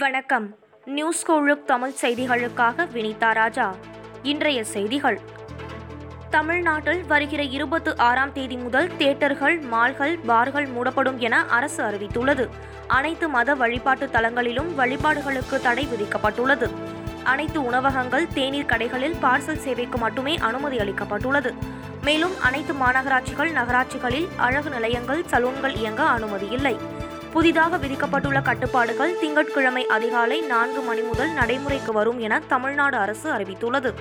வணக்கம். நியூஸ் கோழுக் தமிழ் செய்திகளுக்காக வினிதா ராஜா. இன்றைய செய்திகள். தமிழ்நாட்டில் வருகிற இருபத்தி ஆறாம் தேதி முதல் தியேட்டர்கள் மால்கள் பார்கள் மூடப்படும் என அரசு அறிவித்துள்ளது. அனைத்து மத வழிபாட்டு தலங்களிலும் வழிபாடுகளுக்கு தடை விதிக்கப்பட்டுள்ளது. அனைத்து உணவகங்கள் தேநீர் கடைகளில் பார்சல் சேவைக்கு மட்டுமே அனுமதி அளிக்கப்பட்டுள்ளது. மேலும் அனைத்து மாநகராட்சிகள் நகராட்சிகளில் அழகு நிலையங்கள் சலூன்கள் இயங்க அனுமதி இல்லை. புதிதாக விதிக்கப்பட்டுள்ள கட்டுப்பாடுகள் திங்கட்கிழமை அதிகாலை நான்கு மணி முதல் நடைமுறைக்கு வரும் என தமிழ்நாடு அரசு அறிவித்துள்ளது.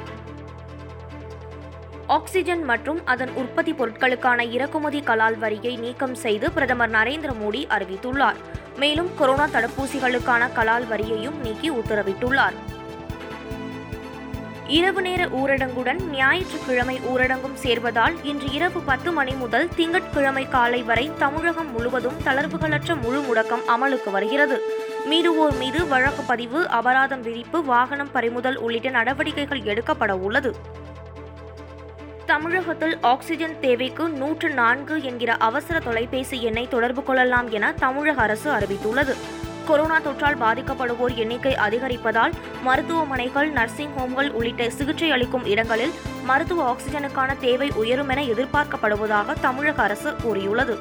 ஆக்சிஜன் மற்றும் அதன் உற்பத்தி பொருட்களுக்கான இறக்குமதி கலால் வரியை நீக்கம் செய்து பிரதமர் நரேந்திர மோடி அறிவித்துள்ளார். மேலும் கொரோனா தடுப்பூசிகளுக்கான கலால் வரியையும் நீக்கி உத்தரவிட்டுள்ளார். இரவு நேர ஊரடங்குடன் ஞாயிற்றுக்கிழமை ஊரடங்கும் சேர்வதால் இன்று இரவு பத்து மணி முதல் திங்கட்கிழமை காலை வரை தமிழகம் முழுவதும் தளர்வுகளற்ற முழு முடக்கம் அமலுக்கு வருகிறது. மீறுவோர் மீது வழக்கு பதிவு அபராதம் விதிப்பு வாகனம் பறிமுதல் உள்ளிட்ட நடவடிக்கைகள் எடுக்கப்பட உள்ளது. தமிழகத்தில் ஆக்சிஜன் தேவைக்கு நூற்று நான்கு என்கிற அவசர தொலைபேசி எண்ணை தொடர்பு கொள்ளலாம் என தமிழக அரசு அறிவித்துள்ளது. கொரோனா தொற்றால் பாதிக்கப்படுவோர் எண்ணிக்கை அதிகரிப்பதால் மருத்துவமனைகள் நர்சிங் ஹோம்கள் உள்ளிட்ட சிகிச்சை அளிக்கும் இடங்களில் மருத்துவ ஆக்சிஜனுக்கான தேவை உயரும் என எதிர்பார்க்கப்படுவதாக தமிழக அரசு கூறியுள்ளது.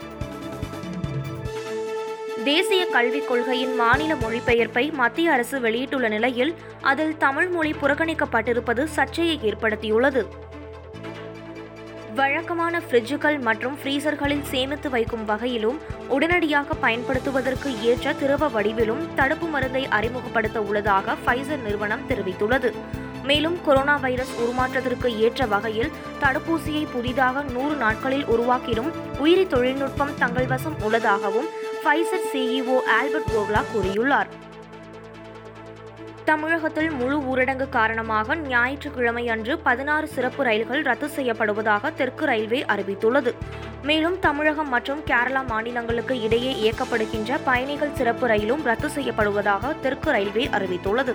தேசிய கல்விக் கொள்கையின் மாநில மொழிபெயர்ப்பை மத்திய அரசு வெளியிட்டுள்ள நிலையில் அதில் தமிழ் மொழி புறக்கணிக்கப்பட்டிருப்பது சர்ச்சையை ஏற்படுத்தியுள்ளது. வழக்கமான ஃப்ரிட்ஜுகள் மற்றும் ஃப்ரீசர்களில் சேமித்து வைக்கும் வகையிலும் உடனடியாக பயன்படுத்துவதற்கு ஏற்ற திரவ வடிவிலும் தடுப்பு மருந்தை அறிமுகப்படுத்த உள்ளதாக ஃபைசர் நிறுவனம் தெரிவித்துள்ளது. மேலும் கொரோனா வைரஸ் உருமாற்றத்திற்கு ஏற்ற வகையில் தடுப்பூசியை புதிதாக நூறு நாட்களில் உருவாக்கிடும் உயிரி தொழில்நுட்பம் தங்கள் வசம் உள்ளதாகவும் ஃபைசர் சிஇஓ ஆல்பர்ட் போவ்லா கூறியுள்ளார். தமிழகத்தில் முழு ஊரடங்கு காரணமாக ஞாயிற்றுக்கிழமை அன்று பதினாறு சிறப்பு ரயில்கள் ரத்து செய்யப்படுவதாக தெற்கு ரயில்வே அறிவித்துள்ளது. மேலும் தமிழகம் மற்றும் கேரளா மாநிலங்களுக்கு இடையே இயக்கப்படுகின்ற பயணிகள் சிறப்பு ரயிலும் ரத்து செய்யப்படுவதாக தெற்கு ரயில்வே அறிவித்துள்ளது.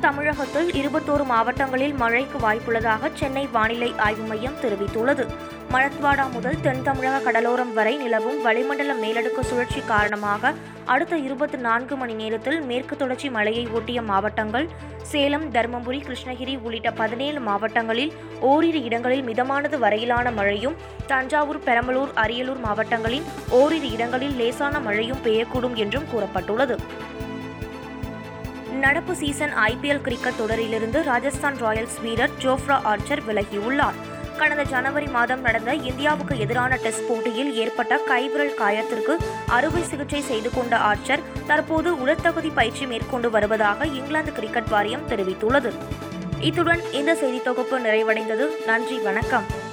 தமிழகத்தில் இருபத்தோரு மாவட்டங்களில் மழைக்கு வாய்ப்புள்ளதாக சென்னை வானிலை ஆய்வு மையம் தெரிவித்துள்ளது. மரத்வாடா முதல் தென் தமிழக கடலோரம் வரை நிலவும் வளிமண்டல மேலடுக்கு சுழற்சி காரணமாக அடுத்த இருபத்தி நான்கு மணி நேரத்தில் மேற்கு தொடர்ச்சி மலையை ஒட்டிய மாவட்டங்கள் சேலம் தருமபுரி கிருஷ்ணகிரி உள்ளிட்ட பதினேழு மாவட்டங்களில் ஓரிரு இடங்களில் மிதமானது வரையிலான மழையும் தஞ்சாவூர் பெரம்பலூர் அரியலூர் மாவட்டங்களின் ஓரிரு இடங்களில் லேசான மழையும் பெய்யக்கூடும் என்றும் கூறப்பட்டுள்ளது. நடப்பு சீசன் ஐபிஎல் கிரிக்கெட் தொடரிலிருந்து ராஜஸ்தான் ராயல்ஸ் வீரர் ஜோஃப்ரா ஆர்ச்சர் விலகியுள்ளார். கடந்த ஜனவரி மாதம் நடந்த இந்தியாவுக்கு எதிரான டெஸ்ட் போட்டியில் ஏற்பட்ட கைவிரல் காயத்திற்கு அறுவை சிகிச்சை செய்து கொண்ட ஆர்ச்சர் தற்போது உடற்தகுதி பயிற்சி மேற்கொண்டு வருவதாக இங்கிலாந்து கிரிக்கெட் வாரியம் தெரிவித்துள்ளது. இத்துடன் இந்த செய்தி தொகுப்பு நிறைவடைந்தது. நன்றி வணக்கம்.